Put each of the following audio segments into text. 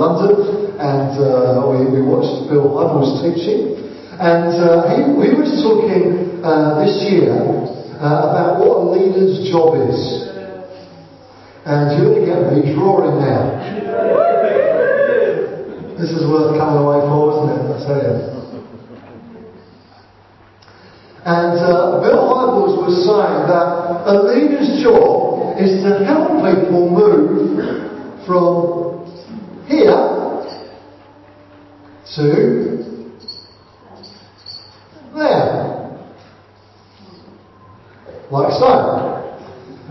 London, and uh, we, we watched Bill Hybels teaching, and uh, he, we was talking uh, this year about what a leader's job is. And you're going to get me drawing now. This is worth coming away for, isn't it? I tell you. And uh, Bill Hybels was saying that a leader's job is to help people move from here to there. Like so.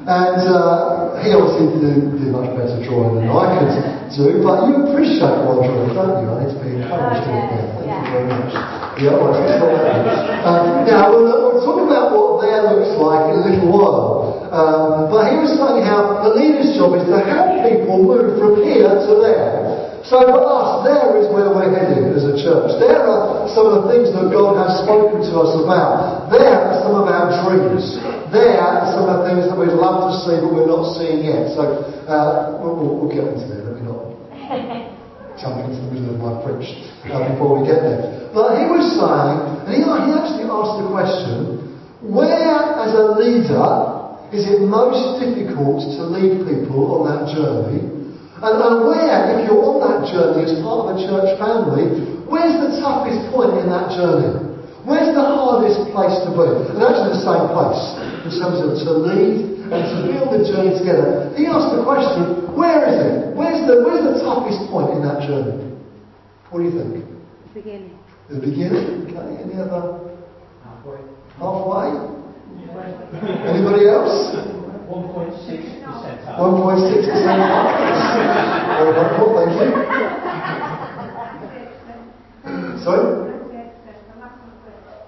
And uh, he obviously did, did much better drawing than I could do, but you appreciate what I'm drawing, don't you? I need to be encouraged in it. Thank you very much. Yeah, all right, thanks for that. Um, now, we'll, we'll talk about what there looks like in a little while. Um, but he was saying how the leader's job is to help people move from here to there. So for us, there is where we're heading as a church. There are some of the things that God has spoken to us about. There are some of our dreams. There are some of the things that we'd love to see but we're not seeing yet. So uh, we'll, we'll, get onto there. Let me not jump into the middle of my preach uh, before we get there. But he was saying, and he, he actually asked the question, where as a leader is it most difficult to lead people on that journey? And, and where, if you're on that journey as part of a church family, where's the toughest point in that journey? Where's the hardest place to be? And actually the same place in terms of to lead and to be on the journey together. He asked the question, where is it? Where's the, where's the toughest point in that journey? What do you think? The beginning. The beginning? Okay, any other? Halfway. Halfway? Anybody else? 1.6% up. 1.6% Very helpful, thank you. Sorry?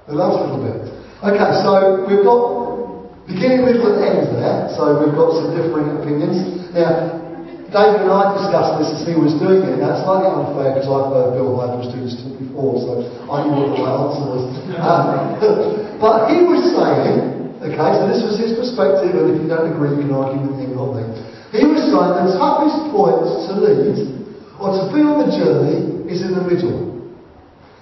The last little bit. Okay, so we've got beginning, middle, and end there. So we've got some differing opinions. Now, David and I discussed this as he was doing it. Now, it's slightly unfair because I've heard Bill Hybels do this before, so I knew what the answer was. Um, but he was saying, okay, so this was his perspective, and if you don't agree, you can argue with him, not me. He was saying the toughest point to lead or to be on the journey is in the middle.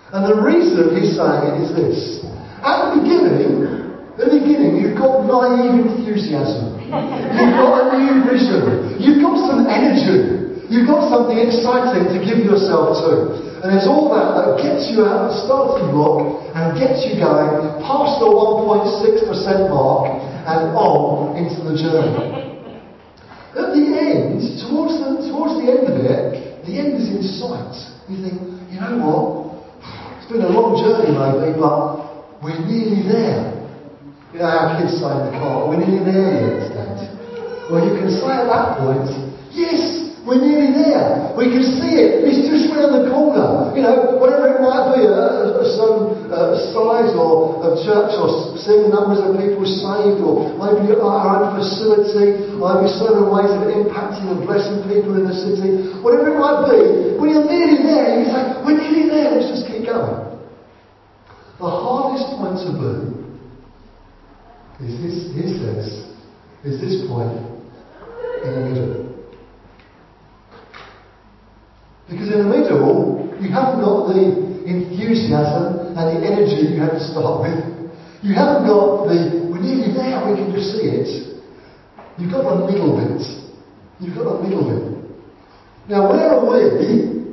And the reason he's saying it is this. At the beginning, at the beginning, you've got naive enthusiasm. You've got a new vision. You've got some energy. You've got something exciting to give yourself to. And it's all that that gets you out of the starting block and gets you going past the 1.6% mark and on into the journey. At the end, towards the, towards the end of it, the end is in sight. You think, you know what? It's been a long journey maybe, but we're nearly there. You know, our kids say in the car, we're nearly there yet, Dad. Well, you can say at that point, yes, we're nearly there. We can see it. It's just round the corner. You know, whatever it might be, a certain uh, size or of church or seeing numbers of people saved or maybe our own facility, maybe certain ways of impacting and blessing people in the city. Whatever it might be, when you're nearly there, you say, we're nearly there. Let's just keep going. The hardest point to be is this, he says, is this point in the middle. Because in the middle, you haven't got the enthusiasm and the energy you had to start with. You haven't got the, we're nearly there, we can just see it. You've got the middle bit. You've got the middle bit. Now, where are we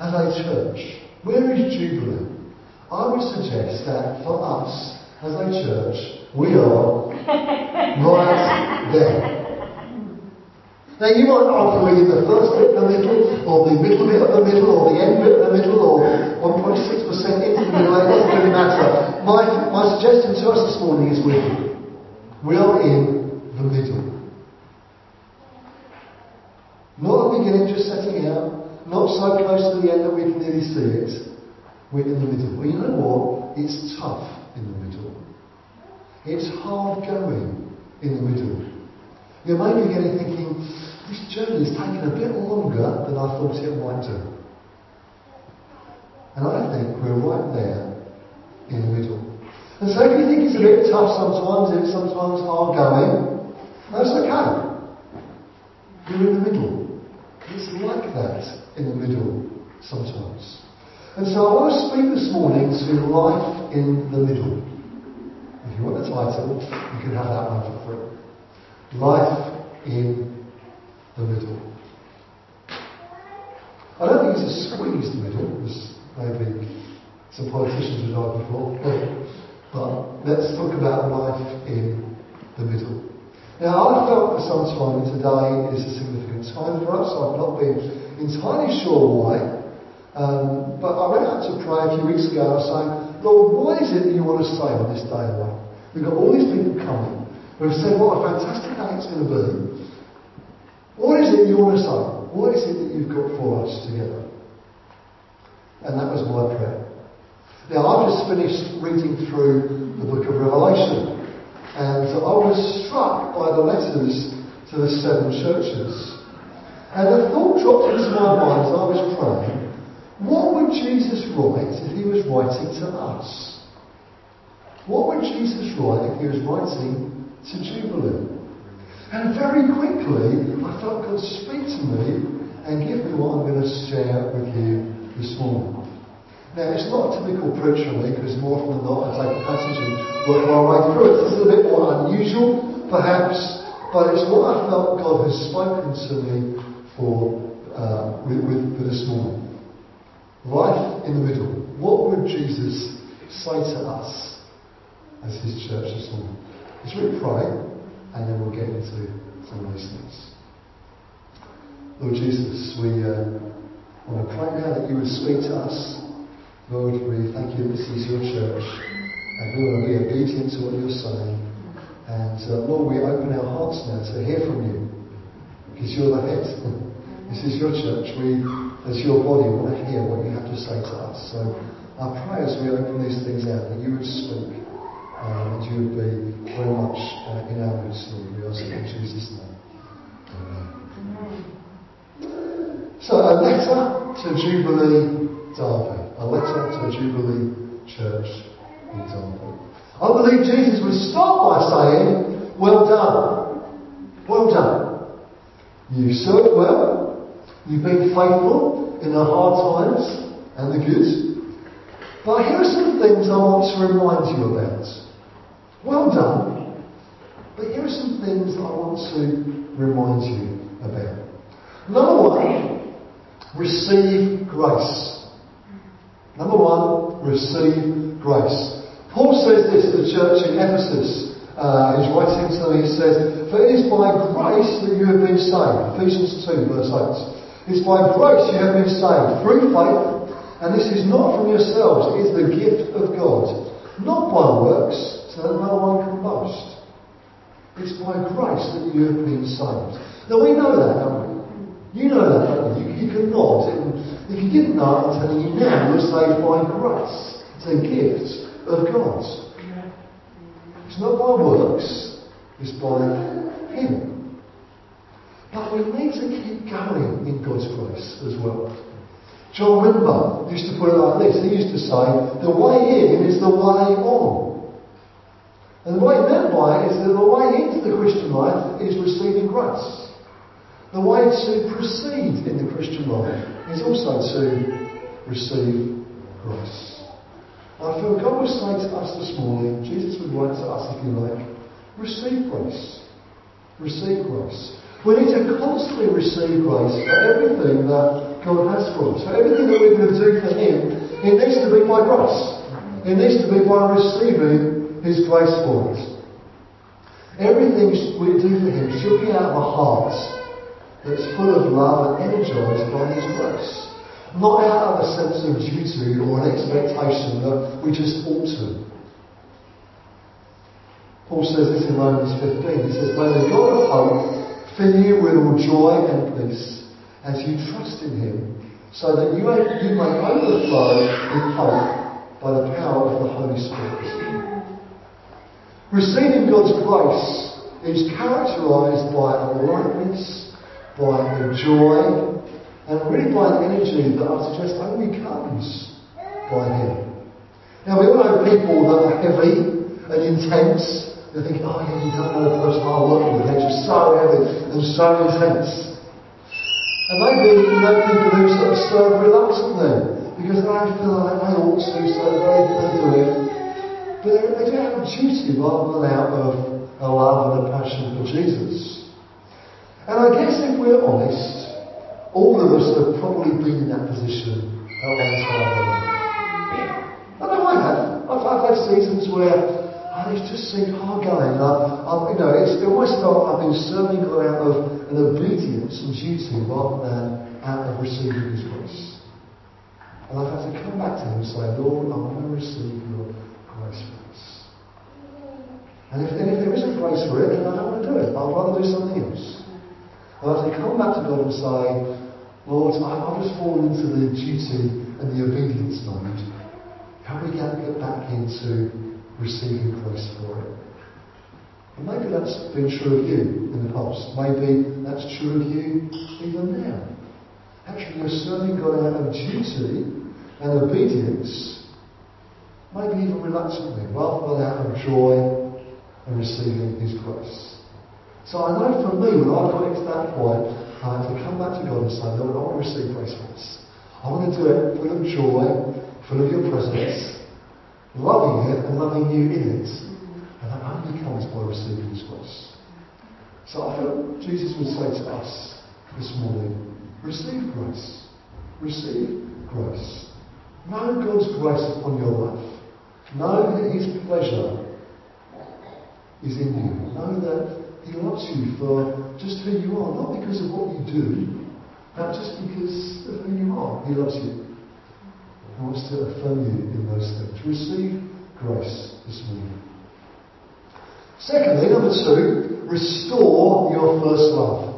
as a church? Where is Jubilee? I would suggest that for us as a church, we are right there. Now you might argue whether the first bit of the middle, or the middle bit of the middle, or the end bit of the middle, or 1.6% into the middle. It doesn't really matter. My, my suggestion to us this morning is we we are in the middle. Not at the beginning, just setting out. Not so close to the end that we can nearly see it, we're in the middle. Well, you know what? It's tough in the middle. It's hard going in the middle. You may be getting thinking, this journey is taking a bit longer than I thought it might do. And I think we're right there in the middle. And so if you think it's a bit tough sometimes, it's sometimes hard going, that's okay. You're in the middle. It's like that in the middle sometimes. And so I want to speak this morning to life in the middle. If you want the title, you can have that one for free. Life in the middle. I don't think it's a squeezed middle, as maybe some politicians would argue for. But let's talk about life in the middle. Now, I felt for some time today is a significant time for us. I've not been entirely sure why. Um, but I went out to pray a few weeks ago I was saying, Lord, what is it that you want to say on this day of life? We've got all these people coming have said what a fantastic day it's going to be. What is it you want to say? What is it that you've got for us together? And that was my prayer. Now, I've just finished reading through the book of Revelation, and I was struck by the letters to the seven churches. And the thought dropped into my mind as I was praying what would Jesus write if he was writing to us? What would Jesus write if he was writing to Jubilee? And very quickly, I felt God speak to me and give me what I'm going to share with you this morning. Now, it's not a typical preach for me because more often than not I take a passage and work my way through it. Is a bit more unusual, perhaps, but it's what I felt God has spoken to me for uh, with, with, with this morning. Life in the middle. What would Jesus say to us as his church this morning? Let's really pray and then we'll get into some of these things. Lord Jesus, we uh, want to pray now that you would speak to us Lord, we thank you that this is your church, and we want to be obedient to what you're saying. And uh, Lord, we open our hearts now to hear from you, because you're the head. this is your church. We, as your body, want to hear what you have to say to us. So I pray as we open these things out that you would speak, and you would be very much uh, in our midst, Lord. We ask it in Jesus' name. Amen. So a letter to Jubilee Derby a letter to Jubilee Church in Derby. I believe Jesus would start by saying, Well done. Well done. You've served well. You've been faithful in the hard times and the good. But here are some things I want to remind you about. Well done. But here are some things I want to remind you about. Number one, receive grace. Number one, receive grace. Paul says this to the church in Ephesus. Uh, he's writing to them, he says, For it is by grace that you have been saved. Ephesians 2, verse 8. It's by grace you have been saved, through faith, and this is not from yourselves, it is the gift of God. Not by works, so that no one can boast. It's by grace that you have been saved. Now we know that, don't we? You know that, don't you? You, you can nod. If you didn't know, I'm telling you now, you're saved by grace. It's a gift of God. It's not by works, it's by Him. But we need to keep going in God's grace as well. John Wimber used to put it like this. He used to say, the way in is the way on. And what he meant by is that the way into the Christian life is receiving grace. The way to proceed in the Christian life is also to receive grace. I feel God would say to us this morning, Jesus would write to us, if you like, receive grace. Receive grace. We need to constantly receive grace for everything that God has for us. For everything that we're going to do for Him, it needs to be by grace. It needs to be by receiving His grace for us. Everything we do for Him should be out of a heart that's full of love and energized by His grace. Not out of a sense of duty or an expectation that we just ought to. Paul says this in Romans 15. He says, May the God of hope fill you with all joy and peace as you trust in Him, so that you, you may overflow with hope by the power of the Holy Spirit. Receiving God's grace is characterized by a lightness, by a joy, and really by an energy that I suggest only comes by Him. Now we all know people that are heavy and intense. They think, oh yeah, you don't know the person I work with. They're just so heavy and so intense. And maybe you know people who sort of serve reluctantly because they feel like they ought to, so they, they do it. But they don't have a duty rather than out of a love and a passion for Jesus. And I guess if we're honest, all of us have probably been in that position at one time or another. I know I have. I've, I've had seasons where oh, it's just seemed hard oh, going. I, I, you know, it's, it almost felt like I've been serving God out of an obedience and duty rather than out of receiving His grace. And I've had to come back to Him and say, Lord, I want to receive your grace for us. And if, and if there isn't grace for it, then I don't want to do it. I'd rather do something else. I have to come back to God and say, Lord, I've just fallen into the duty and the obedience mode. How do we get, get back into receiving grace for it? And maybe that's been true of you in the past. Maybe that's true of you even now. Actually, you're serving God out of duty and obedience maybe even reluctantly, rather than out of joy and receiving His grace. So I know for me, when I've got to that point, I have to come back to God and say, Lord, I want to receive grace for this. I want to do it full of joy, full of your presence, loving it and loving you in it. And that only comes by receiving His grace. So I feel Jesus would say to us this morning, receive grace. Receive grace. Know God's grace upon your life. Know that His pleasure is in you. Know that He loves you for just who you are, not because of what you do, but just because of who you are. He loves you. He wants to affirm you in those things. Receive grace this morning. Secondly, number two, restore your first love.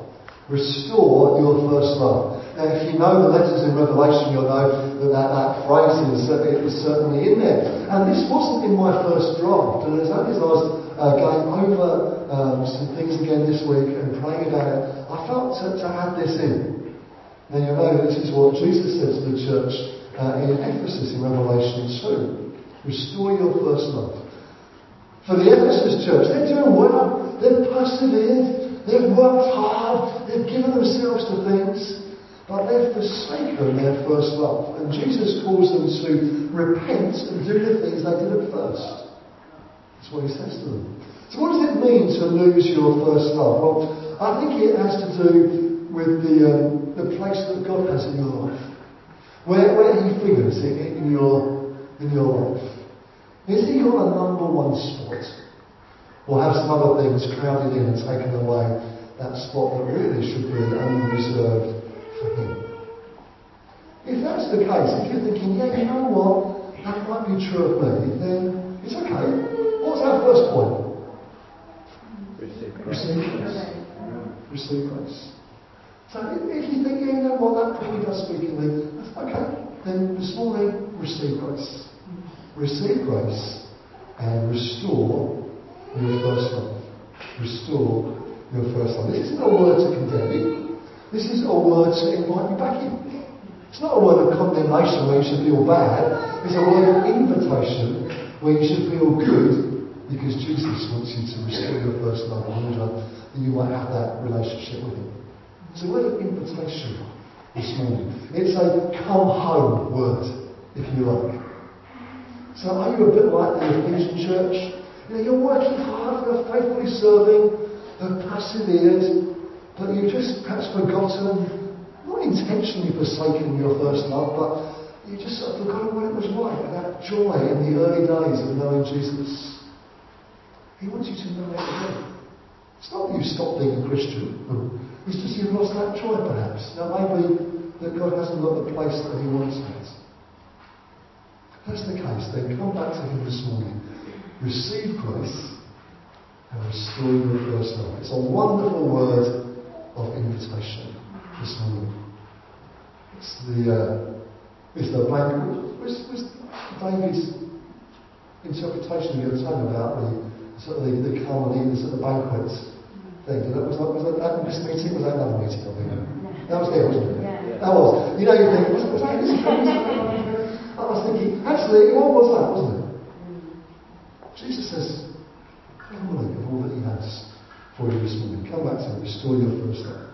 Restore your first love. Now, if you know the letters in Revelation, you'll know that that, that phrase is, it was certainly in there. And this wasn't in my first draft. And as I was uh, going over um, some things again this week and praying about it, I felt to, to add this in. Now, you know this is what Jesus said to the church uh, in Ephesus in Revelation 2. Restore your first love. For the Ephesus church, they're doing well. They've persevered. They've worked hard. They've given themselves to things. But they've forsaken their first love. And Jesus calls them to repent and do the things they did at first. That's what he says to them. So what does it mean to lose your first love? Well, I think it has to do with the, um, the place that God has in your life. Where, where he figures in, in, your, in your life. Is he a number one spot? Or have some other things crowded in and taken away that spot that really should be only reserved for him. If that's the case, if you're thinking, yeah, you know what, that might be true of me, then it's okay. What's our first point? Receive Receive grace. Receive grace. So if, you think, yeah, you know what, that probably does speak in me, that's okay. Then this morning, receive grace. Receive grace and restore your first love. Restore your first love. This isn't a word to condemn you. This is a word to invite you back in. It's not a word of condemnation where you should feel bad. It's a word of invitation where you should feel good because Jesus wants you to restore your first love in order that you might have that relationship with Him. It's a word of invitation this morning. It's a come home word, if you like. So are you a bit like the Ephesian church? You know, you're working hard, you're faithfully serving, you've persevered, but you've just perhaps forgotten, not intentionally forsaken your first love, but you just sort of forgotten what it was like, that joy in the early days of knowing Jesus. He wants you to know it again. It's not that you stopped being a Christian. It's just you've lost that joy, perhaps. Now, maybe that God hasn't got the place that He once had. If that's the case, then come back to Him this morning. Receive grace and restore your first love. It's a wonderful word of invitation this morning. It's the, uh, it's the blank. Was, was David's interpretation of your tongue about the sort of the, the comedy, the sort of banquets thing? That was, that, was that, that this meeting? Was that another meeting? I think that was there, wasn't it? Yeah. That was. You know, you think was, was that this? I was thinking, actually, what was that, wasn't it? Jesus says, humbly of all that he has for you this morning. Come back to him, restore your first love.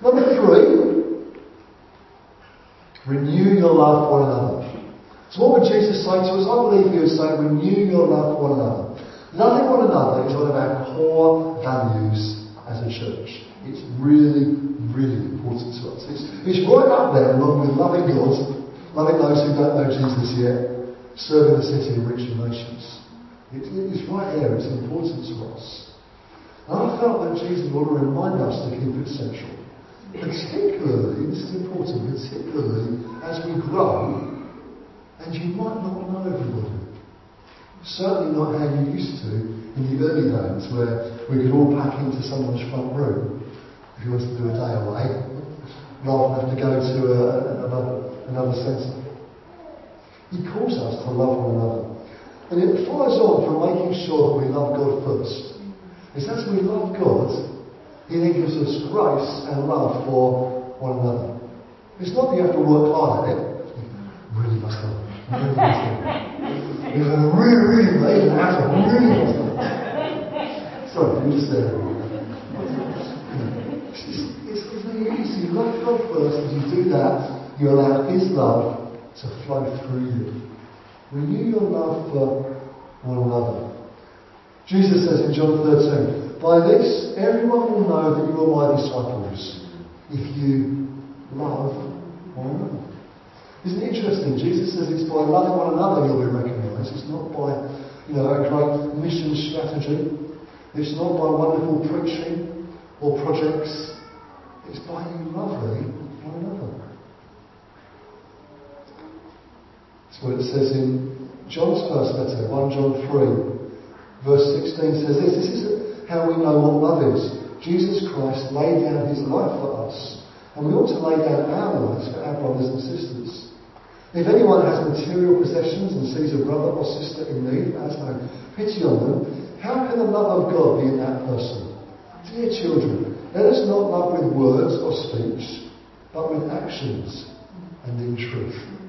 Number three, renew your love for one another. So what would Jesus say to us? I believe he would say, renew your love for one another. Loving one another is one of our core values as a church. It's really, really important to us. It's, it's right up there along with loving God, loving those who don't know Jesus yet, serving the city and reaching nations. It, it's right there, it's important to us. And I felt that Jesus would remind us to keep it central. Particularly, this is important, particularly as we grow, and you might not know everybody. Certainly not how you used to in the early days where we could all pack into someone's front room if you wanted to do a day away, rather than have to go to a, another, another centre. He calls us to love one another. And it follows on from making sure that we love God first. It's as we love God, He then gives us grace and love for one another. It's not that you have to work hard at it. Really must love. Really must love. You really, really, even an asshole, really must love. Sorry, you just there. It's, it's, it's very easy. You love God first. As you do that, you allow His love to flow through you. Renew your love for one another. Jesus says in John 13, By this everyone will know that you are my disciples, if you love one another. Isn't it interesting? Jesus says it's by loving one another you'll be recognised. It's not by, you know, a great mission strategy. It's not by wonderful preaching or projects. It's by you loving one another. That's what it says in John's first letter, 1 John 3, verse 16 says this. This is how we know what love is. Jesus Christ laid down his life for us, and we ought to lay down our lives for our brothers and sisters. If anyone has material possessions and sees a brother or sister in need, has no pity on them, how can the love of God be in that person? Dear children, let us not love with words or speech, but with actions and in truth.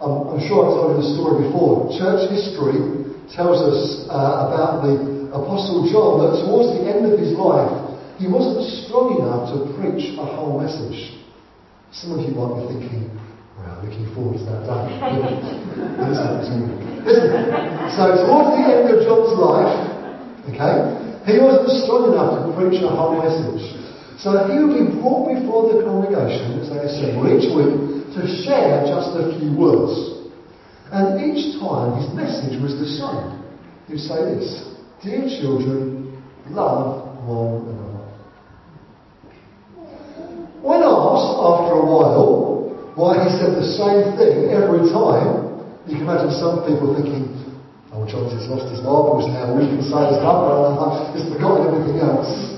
Um, I'm sure I've told you the story before. Church history tells us uh, about the Apostle John that towards the end of his life, he wasn't strong enough to preach a whole message. Some of you might be thinking, well, looking forward to that day. So towards the end of John's life, okay, he wasn't strong enough to preach a whole message. So he would be brought before the congregation as they assemble each week to share just a few words. And each time his message was the same. He'd say this Dear children, love one another. When asked after a while why he said the same thing every time, you can imagine some people thinking, oh, John's lost his marbles now, we can say his number, he's forgotten everything else.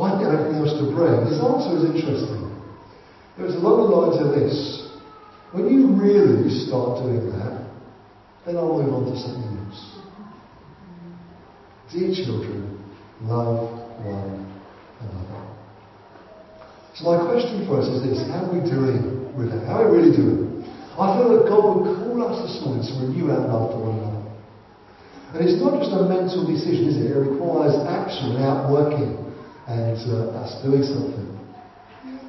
Why have anything else to bring? His answer is interesting. It was along the lines of this. When you really start doing that, then I'll move on to something else. Dear children, love one another. So my question for us is this, how are we doing with that? How are we really doing? I feel that God would call us this morning to renew our love for one another. And it's not just a mental decision, is it? It requires action and outworking and uh, us doing something.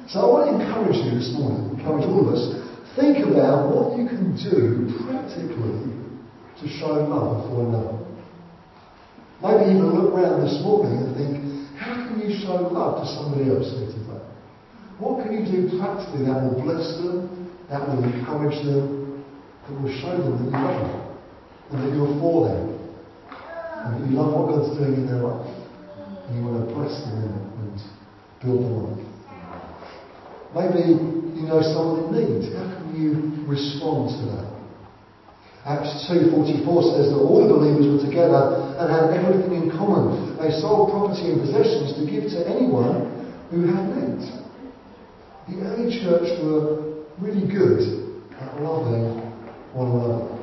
So I want to encourage you this morning, encourage all of us, think about what you can do practically to show love for another. Maybe even look around this morning and think, how can you show love to somebody else here today? What can you do practically that will bless them, that will encourage them, that will show them that you love them, and that you're for them, and that you love what God's doing in their life, and you want to bless them and build them up. Maybe you know someone in need. How can you respond to that? Acts 2.44 says that all the believers were together and had everything in common. They sold property and possessions to give to anyone who had need. the early church were really good at loving one another.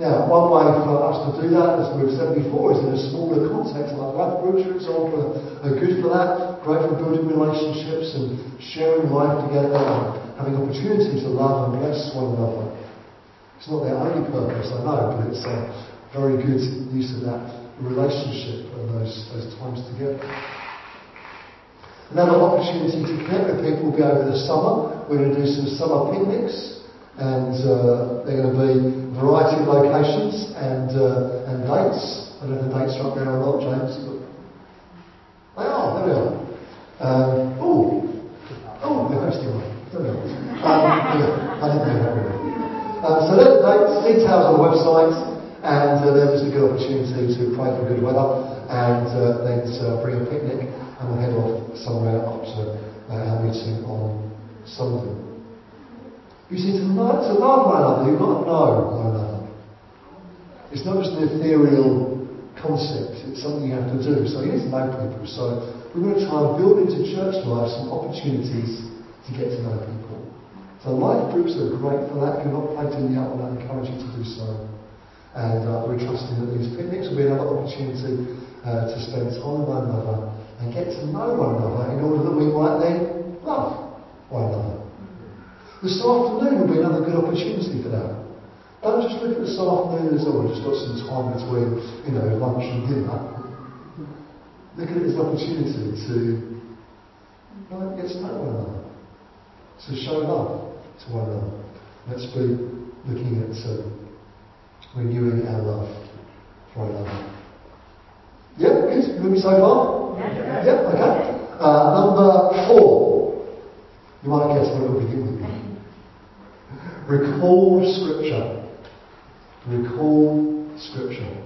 Now, one way for us to do that, as we've said before, is in a smaller context, like life groups, for example, are, good for that, great for building relationships and sharing life together and having opportunity to love and bless one another. It's not their only purpose, I know, but it's a very good use of that relationship and those, those times together. Another opportunity to connect with people will be over the summer. We're going to do some summer picnics and uh, they're going to be a variety of locations and, uh, and dates. I don't know if the dates are up there or not, James, but they are, there we are. Um, oh, oh, we're hosting one. There we are. Um, yeah, I didn't know that. Um, so there's the dates, details on the website, and uh, they're just a good opportunity to pray for good weather and uh, then to bring a picnic and we'll head off somewhere up to uh, meeting on Sunday. You see, to, know, to love one another, you've got to know one another. It's not just an ethereal concept, it's something you have to do. So you need to know people. So we're going to try and build into church life some opportunities to get to know people. So life groups are great for that. If you're not plugged in yet, I encourage you to do so. And uh, we're trusting that these picnics will be another opportunity uh, to spend time with one another and get to know one another in order that we might then love one another. This afternoon will be another good opportunity for that. Don't just look at this afternoon as, oh, we've just got some time between, you know, lunch and dinner. Look at it as an opportunity to well, get to know one another, to show love to one another. Let's be looking at uh, renewing our love for one another. Yep, good. With me so far? Yeah. Yep, okay. Uh, number four. You might have guessed what it will begin with. Recall Scripture. Recall Scripture.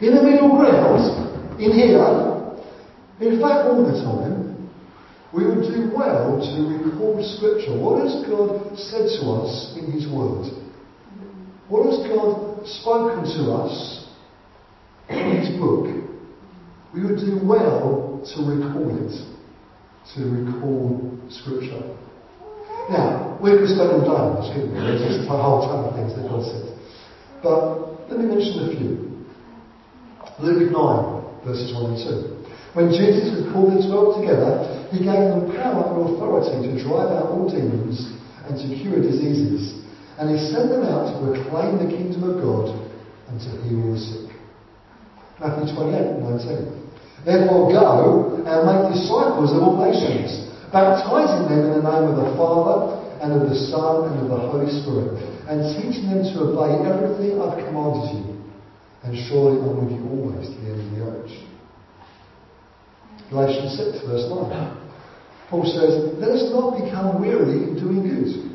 In the middle ground, in here, in fact all the time, we would do well to recall Scripture. What has God said to us in His Word? What has God spoken to us in His book? We would do well to recall it, to recall Scripture. Now, we could spend all day on this, couldn't we? There's just a whole ton of things that God said. But let me mention a few. Luke 9, verses 1 and 2. When Jesus had called the twelve together, he gave them power and authority to drive out all demons and to cure diseases. And he sent them out to proclaim the kingdom of God and to heal the sick. Matthew 28, 19. Therefore go and make disciples of all nations baptizing them in the name of the Father and of the Son and of the Holy Spirit, and teaching them to obey everything I've commanded you. And surely I'm with you always to the end of the age. Galatians 6, verse 9. Paul says, Let us not become weary in doing good.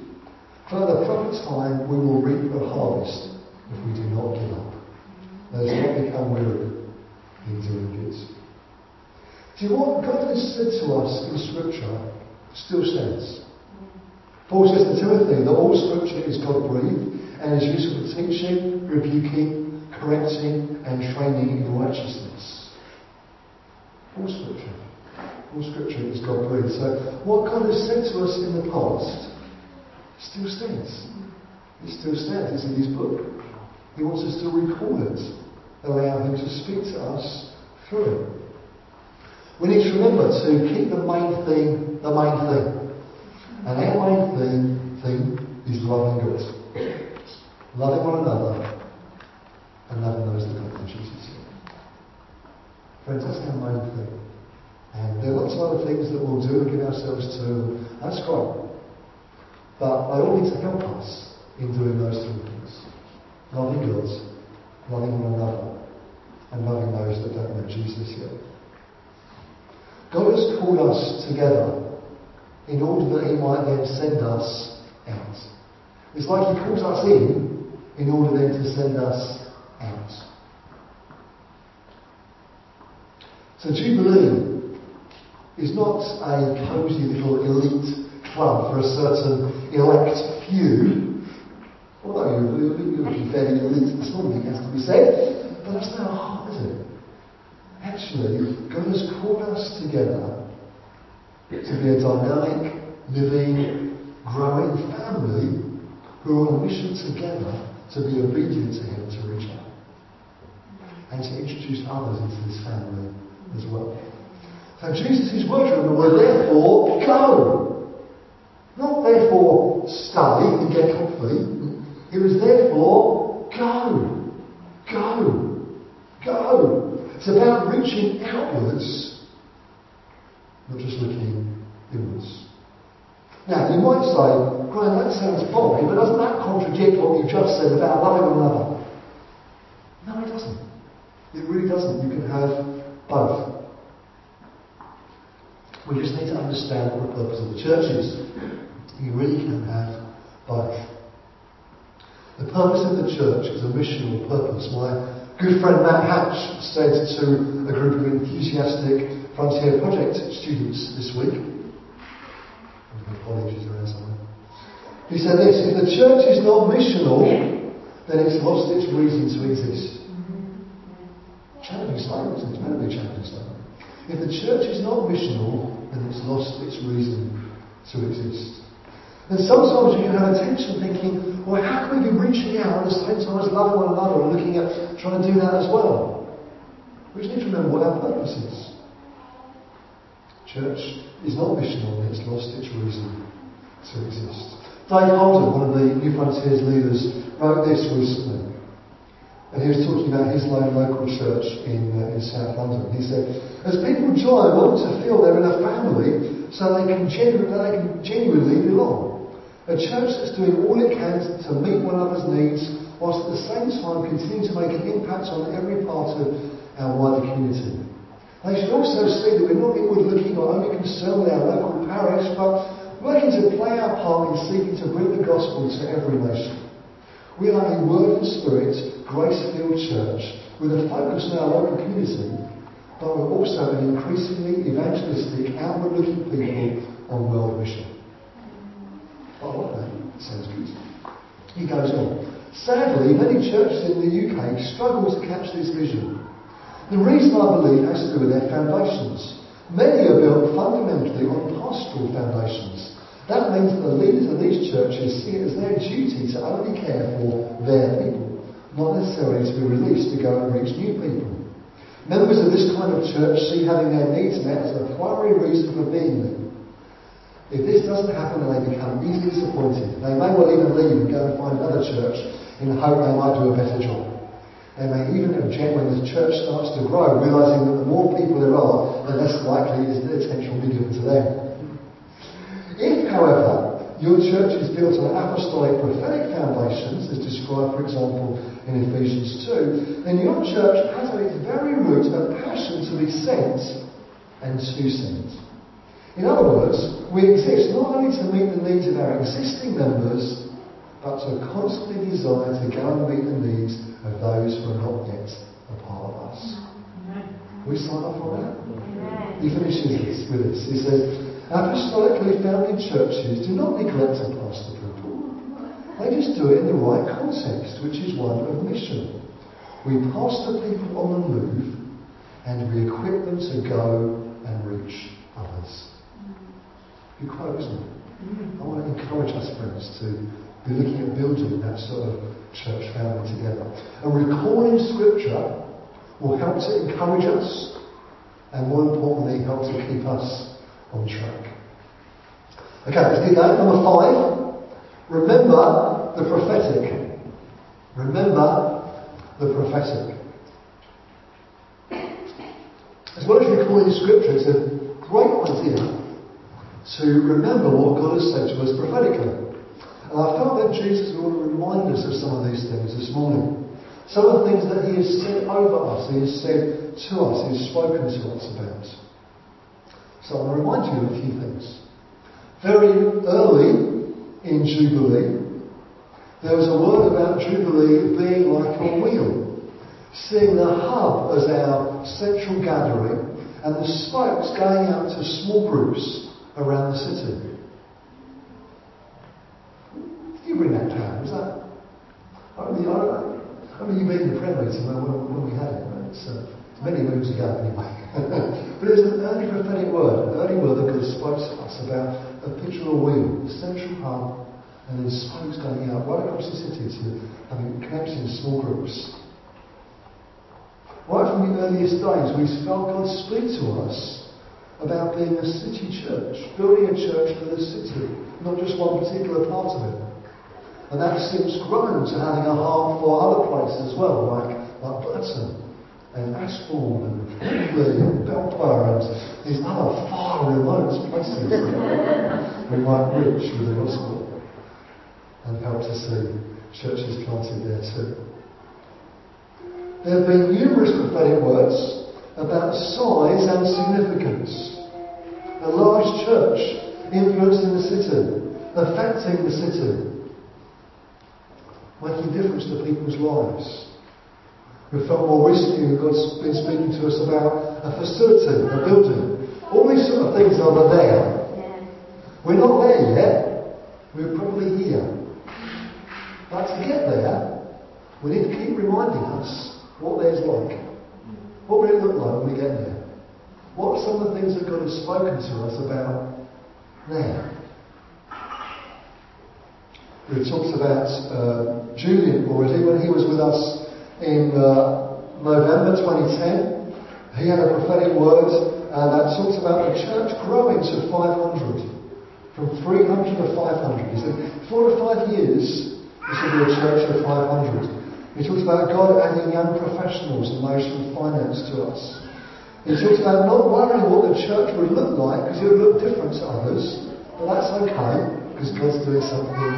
For at the proper time we will reap a harvest if we do not give up. Let us not become weary in doing good. See, what God has said to us in Scripture still stands. Paul says to Timothy that all Scripture is God breathed and is useful for teaching, rebuking, correcting, and training in righteousness. All Scripture. All Scripture is God breathed. So, what God has said to us in the past still stands. It still stands. It's in His book. He wants us to recall it, allow Him to speak to us through it. We need to remember to keep the main thing the main thing. And our main thing, thing is loving God. Loving one another and loving those that come from Jesus. Friends, that's our main thing. And there are lots of other things that we'll do and give ourselves to. That's great. But they all need to help us in doing those three things. Loving God, loving one another, and loving those that don't know Jesus yet. God has called us together in order that He might then send us out. It's like He calls us in in order then to send us out. So Jubilee is not a cosy little elite club for a certain elect few. Although you're, you're fairly elite this morning, it has to be said. But that's not our heart, is it? Actually, God has called us together to be a dynamic, living, growing family who are on a mission together to be obedient to Him to reach out and to introduce others into this family as well. So Jesus' is words, remember, were therefore go. Not therefore stay and get coffee. It was therefore go. Go. Go. It's about reaching outwards, not just looking inwards. Now, you might say, Graham, that sounds fine, but doesn't that contradict what you just said about loving another? No, it doesn't. It really doesn't. You can have both. We just need to understand what the purpose of the church is. You really can have both. The purpose of the church is a missional purpose. My good friend Matt Hatch said to a group of enthusiastic Frontier Project students this week. He said this, if the church is not missional, then it's lost its reason to exist. Challenging statement, isn't it? Incredibly challenging statement. If the church is not missional, then it's lost its reason to exist. And sometimes you can have a tension thinking, well, how can we be reaching out at the same time as loving one another and looking at trying to do that as well? We just need to remember what our purpose is. Church is not missional, it's lost its reason to exist. Dave Holden, one of the Newfrontiers leaders, wrote this recently. And he was talking about his own local church in, uh, in South London. He said, as people join, I want to feel they're in a family so they can, genu- they can genuinely belong. A church that's doing all it can to meet one another's needs whilst at the same time continuing to make an impact on every part of our wider community. They should also see that we're not inward looking or only concerned with our local parish, but working to play our part in seeking to bring the gospel to every nation. We are a word and spirit, grace filled church with a focus on our local community, but we're also an increasingly evangelistic, outward looking people on world mission. Oh, like that. Sounds good. He goes on. Sadly, many churches in the UK struggle to catch this vision. The reason I believe has to do with their foundations. Many are built fundamentally on pastoral foundations. That means that the leaders of these churches see it as their duty to only care for their people, not necessarily to be released to go and reach new people. Members of this kind of church see having their needs met as a primary reason for being there. If this doesn't happen, they become easily disappointed. They may well even leave and go and find another church in the hope they might do a better job. They may even object when the church starts to grow, realizing that the more people there are, the less likely is the attention will be given to them. If, however, your church is built on apostolic prophetic foundations, as described, for example, in Ephesians 2, then your church has at its very root a passion to be sent and to send. In other words, we exist not only to meet the needs of our existing members, but to constantly desire to go and meet the needs of those who are not yet a part of us. We sign off on that? He finishes this with this. He says, Apostolically founded churches do not neglect to pastor people. They just do it in the right context, which is one of mission. We pastor people on the move and we equip them to go and reach others. Quote, isn't it? I want to encourage us, friends, to be looking at building that sort of church family together. And recalling Scripture will help to encourage us and more importantly, help to keep us on track. Okay, let's get going. Number five, remember the prophetic. Remember the prophetic. As well as recalling Scripture, it's a great idea to remember what God has said to us prophetically. And I felt that Jesus would want to remind us of some of these things this morning. Some of the things that He has said over us, He has said to us, He has spoken to us about. So I'm going to remind you of a few things. Very early in Jubilee, there was a word about Jubilee being like a wheel, seeing the hub as our central gathering and the spokes going out to small groups around the city. You bring that down? Was that? I remember, I remember you in the prayer meeting when, when, when we had it. It's many moons ago, anyway. but it was an early prophetic word, an early word that God spoke to us about a picture of a wheel, the central hub, and then spokes going out right across the city to having connecting small groups. Right from the earliest days, we felt God speak to us about being a city church, building a church for the city, not just one particular part of it. And that's since grown to having a heart for other places as well, like, like Burton and Ashbourne and Hinckley and Belper and these other far remote places we might reach with the gospel and help to see churches planted there too. There have been numerous prophetic words about size and significance. A large church influencing the city, affecting the city, making a difference to people's lives. We felt more recently that God's been speaking to us about a facility, a building. All these sort of things are there. We're not there yet. We're probably here. But to get there, we need to keep reminding us what there's like. What will it look like when we get there? What are some of the things that God has spoken to us about there? We talked about uh, Julian already when he was with us in uh, November 2010. He had a prophetic word uh, that talks about the church growing to 500, from 300 to 500. He said, four to five years, this will be a church of 500. He talks about God adding young professionals and those finance to us. He talks about not worrying what the church would look like because it would look different to others, but that's okay because God's doing something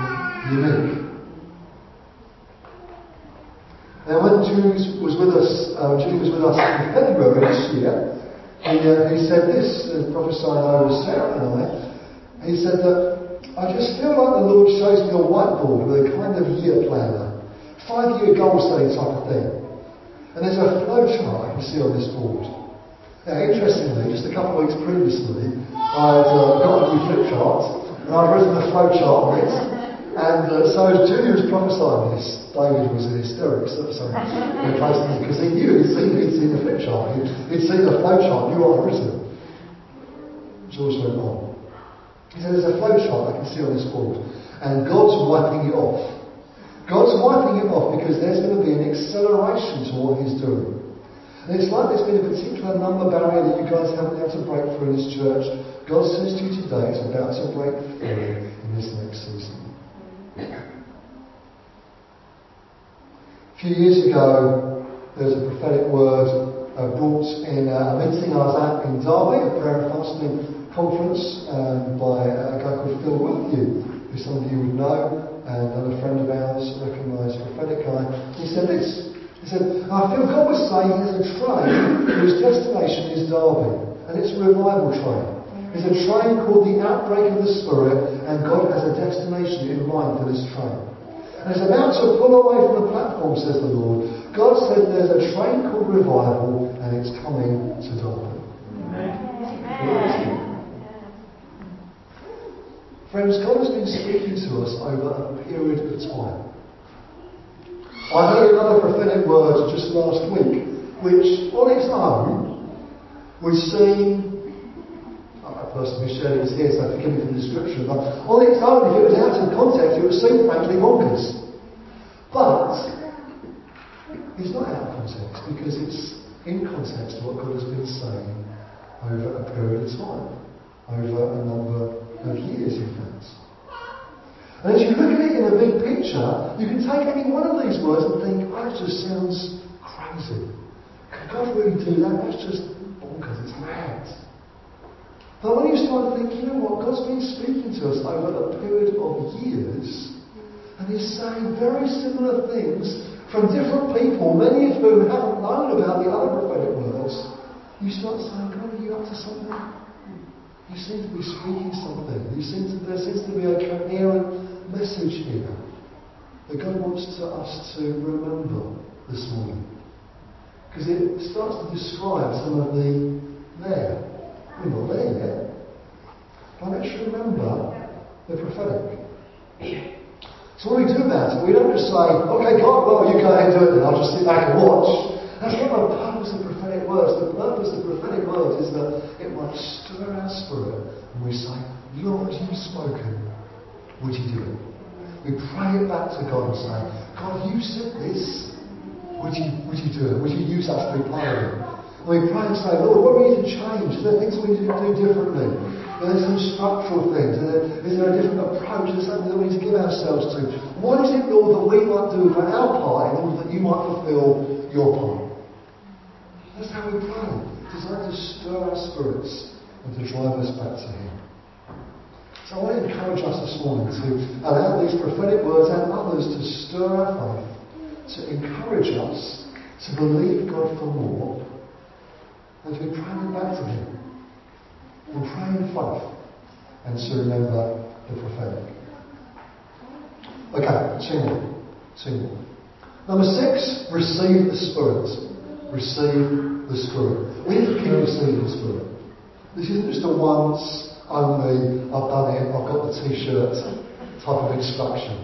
unique. Now, when Julie was with us, uh, Julie was with us in February this year, he, uh, he said this, uh, prophesying over Sarah and I. He said that I just feel like the Lord shows me a whiteboard with a kind of year planner, five-year goal setting type of thing. And there's a flow chart I can see on this board. Now, interestingly, just a couple of weeks previously, I'd uh, got a new flip chart and I'd written a flow chart on it. And uh, so as Julie was prophesying this, David was in hysterics at some place because he knew he'd seen, he'd seen the flip chart, he'd, he'd seen the flow chart, knew what I'd written. George went on. He said, There's a flow chart I can see on this board, and God's wiping it off. God's wiping it off because there's going to be an acceleration to what He's doing. And it's like there's been a particular number barrier that you guys haven't had to break through in this church. God says to you today, it's about to break through in this next season. A few years ago, there was a prophetic word uh, brought in uh, a meeting I was at in Derby, a prayer and fasting conference um, by a guy called Phil Wilthew, who some of you would know, and another friend of ours, recognised prophetic guy. He said this. He said, I feel God was saying he has a train whose destination is Derby, and it's a revival train. It's a train called the Outbreak of the Spirit, and God has a destination in mind for this train. And it's about to pull away from the platform, says the Lord. God said there's a train called revival, and it's coming to Derby. Friends, God has been speaking to us over a period of time. I heard another prophetic word just last week, which on its own would seem a person who shared it was here, so forgive me for the description, but on its own, if it was out of context, it would seem frankly bonkers. But it's not out of context because it's in context to what God has been saying over a period of time, over a number of years, in fact. And as you look at it in a big picture, you can take any one of these words and think, oh, that just sounds crazy. Can God really do that? That's just bonkers, it's mad. But when you start to think, you know what, God's been speaking to us over a period of years, and He's saying very similar things from different people, many of whom haven't known about the other prophetic words, you start saying, God, are you up to something? You seem to be speaking something. You seem to, there seems to be a coherent message here that God wants to, us to remember this morning. Because it starts to describe some of the there. We're not there yet. But let's remember the prophetic. So do we do it? We don't just say, okay, God, well, you go ahead and do it, and I'll just sit back and watch. That's not the purpose of prophetic words. The purpose of prophetic words is that it might stir our spirit and we say, Lord, you've spoken. Would you do it? We pray it back to God and say, God, you said this. Would you, would you do it? Would you use us to be part of it? And we pray and say, Lord, what do we need to change? Are there things we need to do differently? Are there some structural things? Is there, is there a different approach? Is there something that we need to give ourselves to? What is it, Lord, that we might do for our part in order that you might fulfill your part? That's how we pray. Like to stir our spirits and to drive us back to Him. So I want to encourage us this morning to allow these prophetic words and others to stir our faith, to encourage us to believe God for more, and to be praying back to Him, and pray in faith, and to remember the prophetic. Okay, two more. Two more. Number six, receive the Spirit. Receive the Spirit. We need to keep receiving the Spirit. This isn't just a once only, I've done it, I've got the t-shirt type of instruction.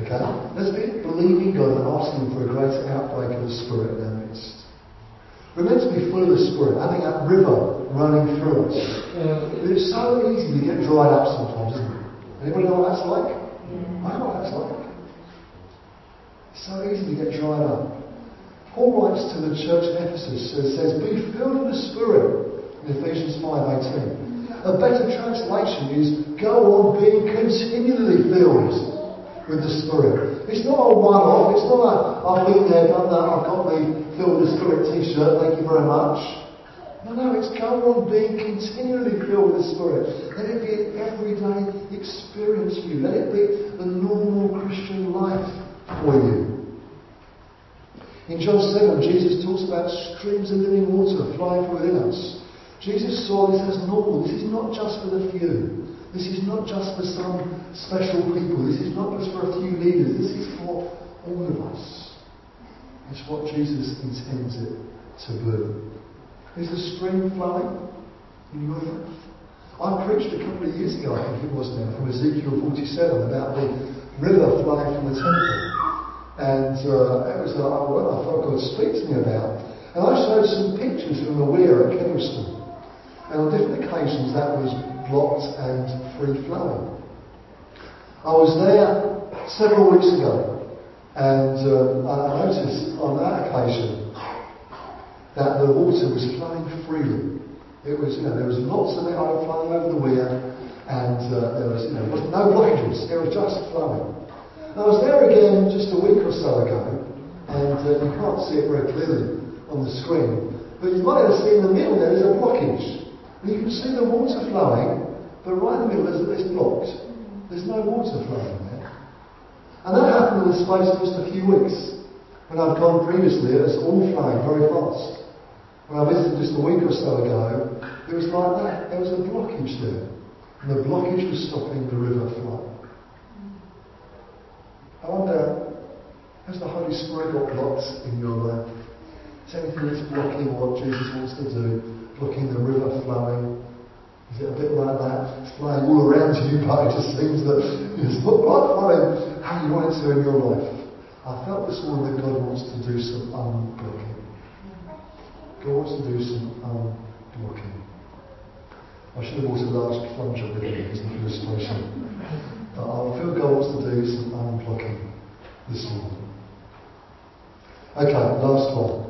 Okay? Let's be believing God and asking for a greater outbreak of the Spirit in our midst. We're meant to be full of the Spirit, having that river running through us. But it's so easy to get dried up sometimes, isn't it? Anybody know what that's like? I know what that's like. It's so easy to get dried up. Paul writes to the church in Ephesus, says, says Be filled with the Spirit in Ephesians 5.18. A better translation is go on being continually filled with the Spirit. It's not a one-off. It's not a I've been there, done that, I've got the filled with the Spirit t-shirt, thank you very much. No, no, it's go on being continually filled with the Spirit. Let it be an everyday experience for you. Let it be the normal Christian life for you. In John 7, Jesus talks about streams of living water flowing from within us. Jesus saw this as normal. This is not just for the few. This is not just for some special people. This is not just for a few leaders. This is for all of us. It's what Jesus intends it to be. Is the stream flowing in your life? I preached a couple of years ago, I think it was now, from Ezekiel 47 about the river flowing from the temple. And uh, it was a, what I thought God speak to me about. And I showed some pictures from the weir at Kedleston. And on different occasions that was blocked and free flowing. I was there several weeks ago and um, I noticed on that occasion that the water was flowing freely. It was, you know, there was lots of it flowing over the weir and uh, there was, you know, no blockages. It was just flowing. I was there again just a week or so ago and uh, you can't see it very clearly on the screen. But you might have seen in the middle there is a blockage. You can see the water flowing, but right in the middle there's, it's blocked. There's no water flowing there. And that happened in the space of just a few weeks. When I'd gone previously, it was all flowing very fast. When I visited just a week or so ago, it was like that. There was a blockage there. And the blockage was stopping the river flow. I wonder, has the Holy Spirit got blocks in your life? Is anything that's blocking what Jesus wants to do? Blocking the river flowing. Is it a bit like that? It's flowing all around you, but it just seems that it's not quite flowing how you want it to in your life. I felt this morning that God wants to do some unblocking. God wants to do some unblocking. I should have bought a large plunger with me as an illustration. But I feel God wants to do some unblocking this morning. Okay, last one.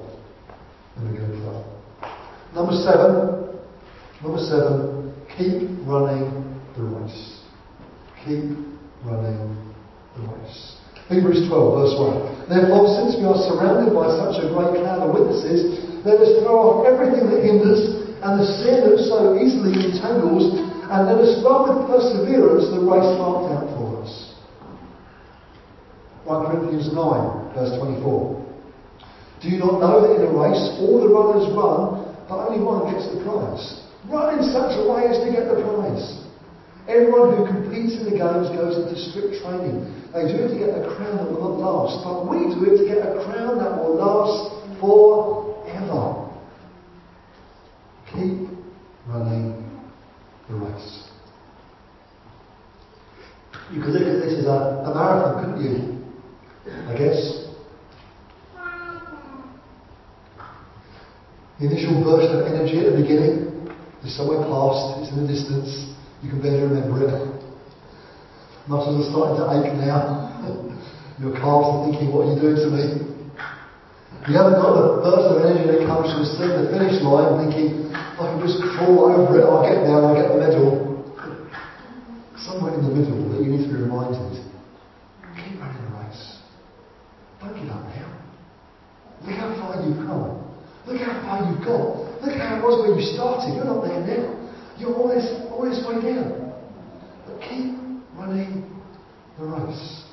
Then we're going to pray. Number seven, number seven, keep running the race. Keep running the race. Hebrews 12, verse 1. Therefore, since we are surrounded by such a great cloud of witnesses, let us throw off everything that hinders and the sin that so easily entangles, and let us run with perseverance the race marked out for us. 1 Corinthians 9, verse 24. Do you not know that in a race all the runners run, but only one gets the prize. Run in such a way as to get the prize. Everyone who competes in the games goes into strict training. They do it to get a crown that will not last, but we do it to get a crown that will last forever. Keep running race. You could look at this as a, a marathon, couldn't you? I guess. The initial burst of energy at the beginning is somewhere past, it's in the distance, you can barely remember it. Muscles are starting to ache now. Your calves are thinking, what are you doing to me? You haven't got the burst of energy that comes from seeing the finish line thinking, I can just crawl over it, I'll get there, I'll get the medal. Somewhere in the middle that you need to be reminded, keep running the race. Don't give up now. Look how far you've come. Look how far you've got. Look how it was when you started. You're not there now. You're always, always way down. But keep running the race.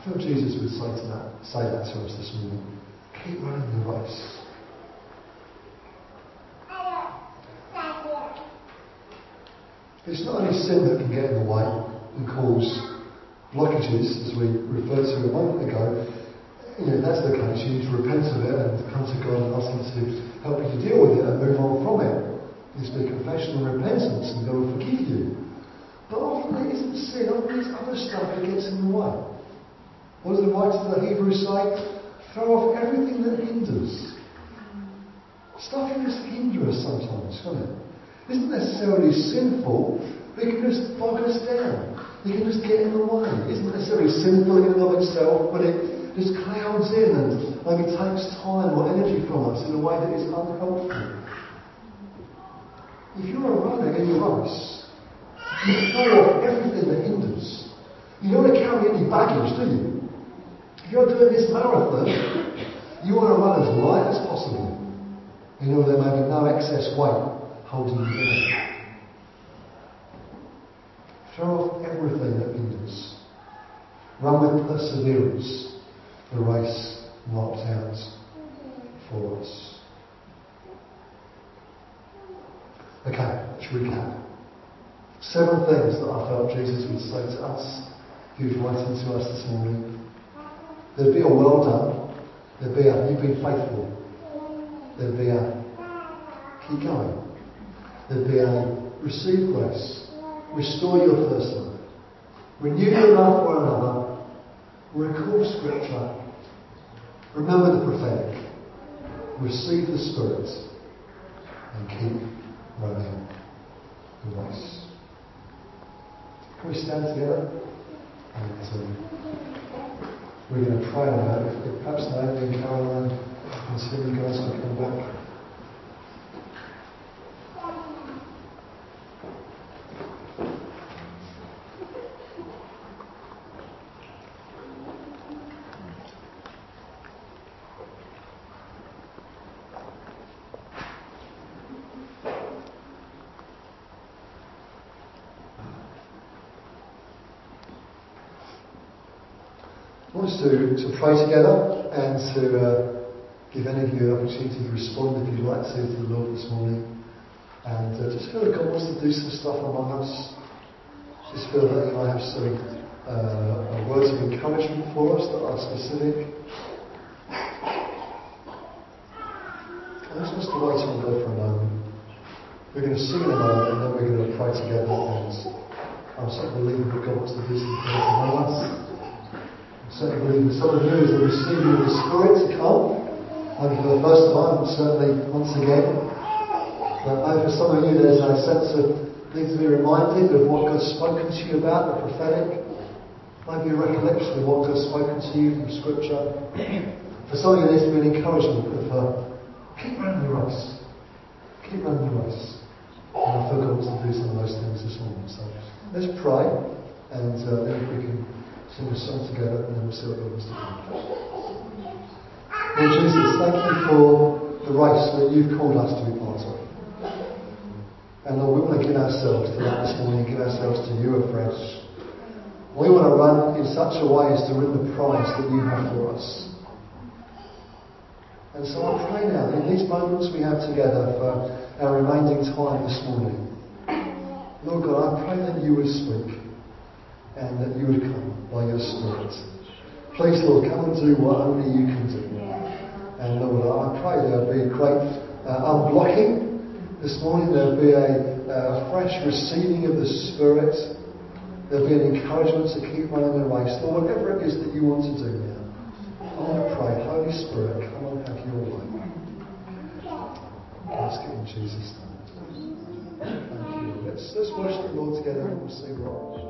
I feel Jesus would say to that, say that to us this morning. Keep running the race. It's not only sin that can get in the way and cause blockages, as we referred to a moment ago. You know, if that's the case, you need to repent of it and come to God and ask Him to help you to deal with it and move on from it. It's be confession and repentance, and God will forgive you. But often it isn't sin, often it's other stuff that gets in the way. What does the writer of the Hebrews say? Throw off everything that hinders. Stuff can just hinder us sometimes, can't it? Isn't necessarily sinful, but it can just bog us down. It can just get in the way. It isn't necessarily sinful in and of itself, but it just clouds in and maybe takes time or energy from us in a way that is unhelpful. If you're a runner in your race, you throw off everything that hinders. You don't want to carry any baggage, do you? If you're doing this marathon, you want to run as light as possible. You know there may be no excess weight holding you down. Throw off everything that hinders. Run with perseverance the race marked out for us. Okay, let's recap. Seven things that I felt Jesus would say to us. He was writing to us this morning. There'd be a well done. There'd be a you've been faithful. There'd be a keep going. There'd be a receive grace. Restore your first love. Renew your love for another. Recall scripture. Remember the prophetic. Receive the Spirit. And keep running the race. Can we stand together? And um, we're going to pray about it. If perhaps Naomi and Caroline and guys can come back. I want us to, pray together and to uh, give any of you an opportunity to respond if you'd like to to the Lord this morning. And uh, just feel that God wants to do some stuff among us. Just feel that He might have some uh, words of encouragement for us that are specific. I just wait on God for a moment. We're going to sing in a moment and then we're going to pray together. And I'm certainly believing that God wants to do some things among us certainly believe that some of you is the receiving of the Spirit to come, maybe for the first time, certainly once again. But maybe for some of you there's a sense of need to be reminded of what God's spoken to you about, the prophetic. Maybe a recollection of what God's spoken to you from Scripture. For some of you there's to be an encouragement of uh, keep running the race. Keep running the race. And I feel God to do some of those things this morning. So let's pray and uh, then we can sing a song together and then we'll see what wants to do. Lord Jesus, thank you for the race that you've called us to be part of. And Lord, we want to give ourselves to that this morning, give ourselves to you afresh. We want to run in such a way as to win the prize that you have for us. And so I pray now, in these moments we have together for our remaining time this morning, Lord God, I pray that you would speak and that you would come by your Spirit. Please, Lord, come and do what only you can do. And Lord, I pray there'll be a great uh, unblocking this morning. There'll be a fresh receiving of the Spirit. There'll be an encouragement to keep running the race. Lord, whatever it is that you want to do now, I want to pray, Holy Spirit, come and have your way. Ask it in Jesus' name. Thank you. Let's, let's worship the Lord together and we'll see what.